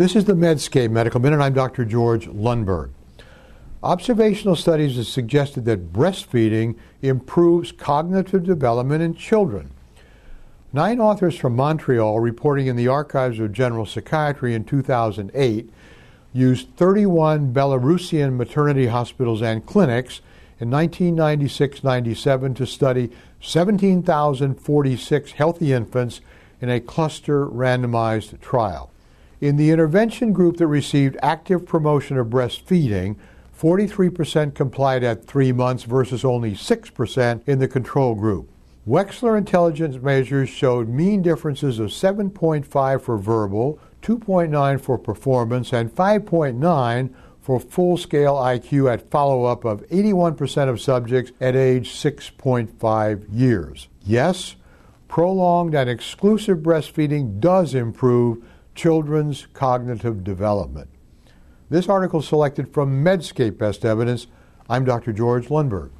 This is the Medscape Medical Minute. I'm Dr. George Lundberg. Observational studies have suggested that breastfeeding improves cognitive development in children. Nine authors from Montreal, reporting in the Archives of General Psychiatry in 2008, used 31 Belarusian maternity hospitals and clinics in 1996 97 to study 17,046 healthy infants in a cluster randomized trial. In the intervention group that received active promotion of breastfeeding, 43% complied at three months versus only 6% in the control group. Wechsler intelligence measures showed mean differences of 7.5 for verbal, 2.9 for performance, and 5.9 for full scale IQ at follow up of 81% of subjects at age 6.5 years. Yes, prolonged and exclusive breastfeeding does improve children's cognitive development. This article selected from Medscape Best Evidence. I'm Dr. George Lundberg.